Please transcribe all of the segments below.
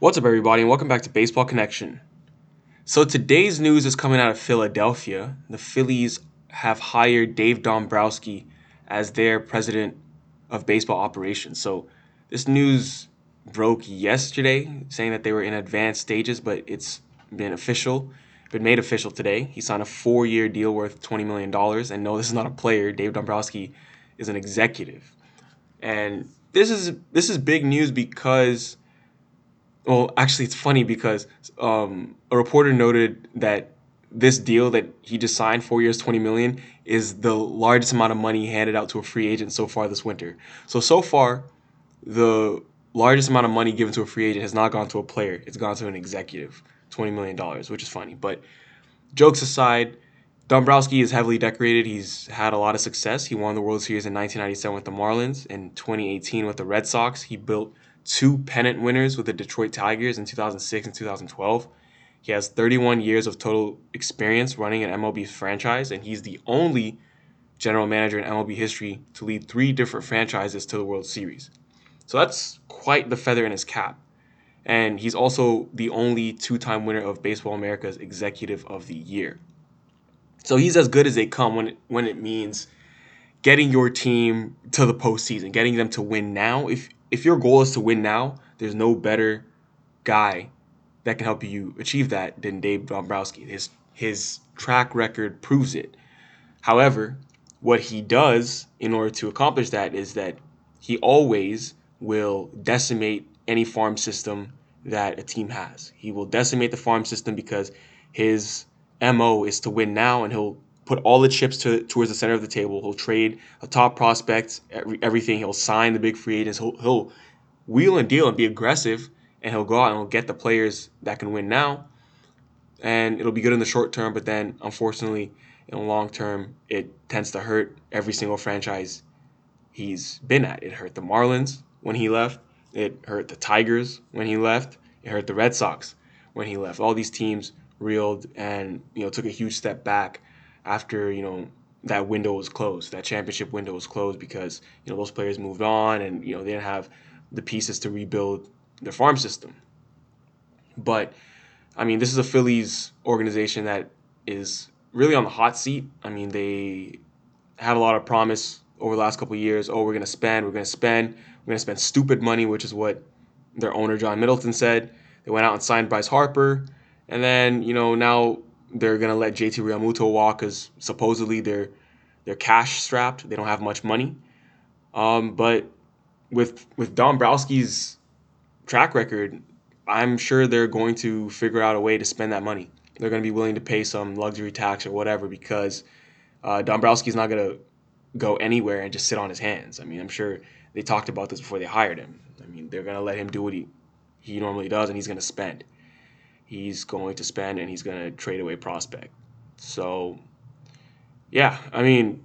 What's up, everybody, and welcome back to Baseball Connection. So, today's news is coming out of Philadelphia. The Phillies have hired Dave Dombrowski as their president of baseball operations. So, this news broke yesterday saying that they were in advanced stages, but it's been official, been made official today. He signed a four year deal worth $20 million. And no, this is not a player. Dave Dombrowski is an executive. And this is this is big news because well, actually, it's funny because um, a reporter noted that this deal that he just signed, four years, twenty million, is the largest amount of money handed out to a free agent so far this winter. So so far, the largest amount of money given to a free agent has not gone to a player; it's gone to an executive, twenty million dollars, which is funny. But jokes aside, Dombrowski is heavily decorated. He's had a lot of success. He won the World Series in 1997 with the Marlins. In 2018 with the Red Sox, he built two pennant winners with the Detroit Tigers in 2006 and 2012. He has 31 years of total experience running an MLB franchise, and he's the only general manager in MLB history to lead three different franchises to the World Series. So that's quite the feather in his cap. And he's also the only two time winner of Baseball America's Executive of the Year. So he's as good as they come when it, when it means getting your team to the postseason, getting them to win now. If if your goal is to win now, there's no better guy that can help you achieve that than Dave Dombrowski. His his track record proves it. However, what he does in order to accomplish that is that he always will decimate any farm system that a team has. He will decimate the farm system because his MO is to win now, and he'll put all the chips to, towards the center of the table. He'll trade a top prospect, every, everything. He'll sign the big free agents. He'll, he'll wheel and deal and be aggressive, and he'll go out and he'll get the players that can win now. And it'll be good in the short term, but then unfortunately, in the long term, it tends to hurt every single franchise he's been at. It hurt the Marlins when he left. It hurt the Tigers when he left. It hurt the Red Sox when he left. All these teams reeled and you know took a huge step back after you know that window was closed, that championship window was closed because you know those players moved on and you know they didn't have the pieces to rebuild their farm system. But I mean, this is a Phillies organization that is really on the hot seat. I mean, they had a lot of promise over the last couple years. Oh, we're gonna spend, we're gonna spend, we're gonna spend stupid money, which is what their owner John Middleton said. They went out and signed Bryce Harper, and then you know now they're gonna let JT Realmuto walk because supposedly they're they're cash strapped. They don't have much money. Um, but with with Dombrowski's track record, I'm sure they're going to figure out a way to spend that money. They're going to be willing to pay some luxury tax or whatever because uh, Dombrowski's not going to go anywhere and just sit on his hands. I mean, I'm sure they talked about this before they hired him. I mean, they're going to let him do what he he normally does, and he's going to spend he's going to spend and he's going to trade away prospect. So, yeah, I mean,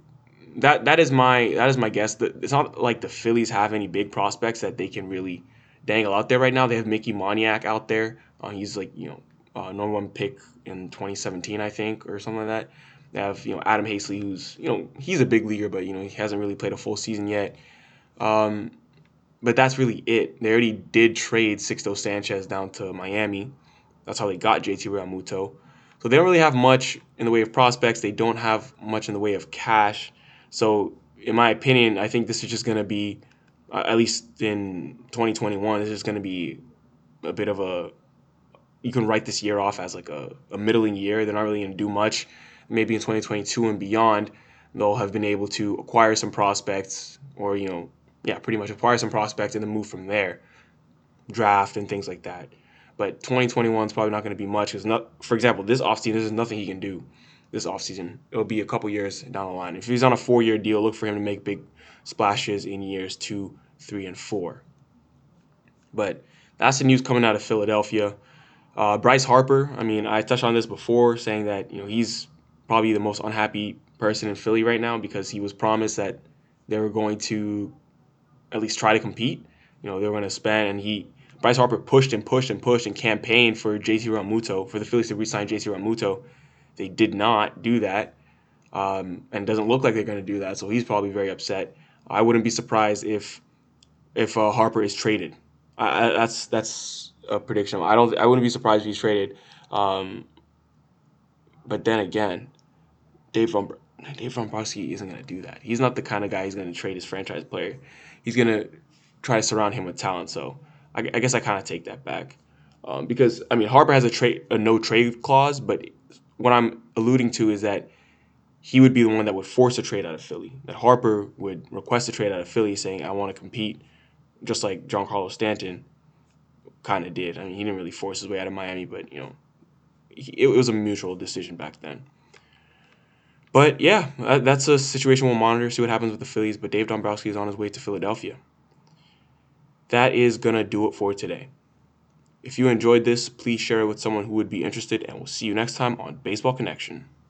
that that is my that is my guess. It's not like the Phillies have any big prospects that they can really dangle out there right now. They have Mickey Moniak out there. Uh, he's like you know uh, number one pick in 2017, I think, or something like that. They have you know Adam Haseley, who's you know he's a big leaguer, but you know he hasn't really played a full season yet. Um, but that's really it. They already did trade Sixto Sanchez down to Miami. That's how they got JT Realmuto. So they don't really have much in the way of prospects. They don't have much in the way of cash. So in my opinion, I think this is just going to be, uh, at least in 2021, this is going to be a bit of a. You can write this year off as like a, a middling year. They're not really going to do much. Maybe in 2022 and beyond, they'll have been able to acquire some prospects, or you know, yeah, pretty much acquire some prospects and then move from there, draft and things like that. But 2021 is probably not going to be much because, not, for example, this offseason, there's nothing he can do this offseason. It'll be a couple years down the line. If he's on a four year deal, look for him to make big splashes in years two, three, and four. But that's the news coming out of Philadelphia. Uh, Bryce Harper, I mean, I touched on this before, saying that you know he's probably the most unhappy person in Philly right now because he was promised that they were going to at least try to compete. You know, they were going to spend, and he Bryce Harper pushed and pushed and pushed and campaigned for JT Realmuto, for the Phillies to re-sign JT Realmuto. They did not do that, um, and doesn't look like they're going to do that. So he's probably very upset. I wouldn't be surprised if if uh, Harper is traded. I, that's that's a prediction. I don't. I wouldn't be surprised if he's traded. Um, but then again, Dave Von Dave Dombrowski isn't going to do that. He's not the kind of guy who's going to trade his franchise player. He's going to try to surround him with talent. So I, I guess I kind of take that back. Um, because I mean Harper has a trade a no trade clause, but what I'm alluding to is that he would be the one that would force a trade out of Philly. That Harper would request a trade out of Philly, saying I want to compete, just like Giancarlo Stanton kind of did. I mean he didn't really force his way out of Miami, but you know it was a mutual decision back then. But yeah, that's a situation we'll monitor, see what happens with the Phillies. But Dave Dombrowski is on his way to Philadelphia. That is going to do it for today. If you enjoyed this, please share it with someone who would be interested, and we'll see you next time on Baseball Connection.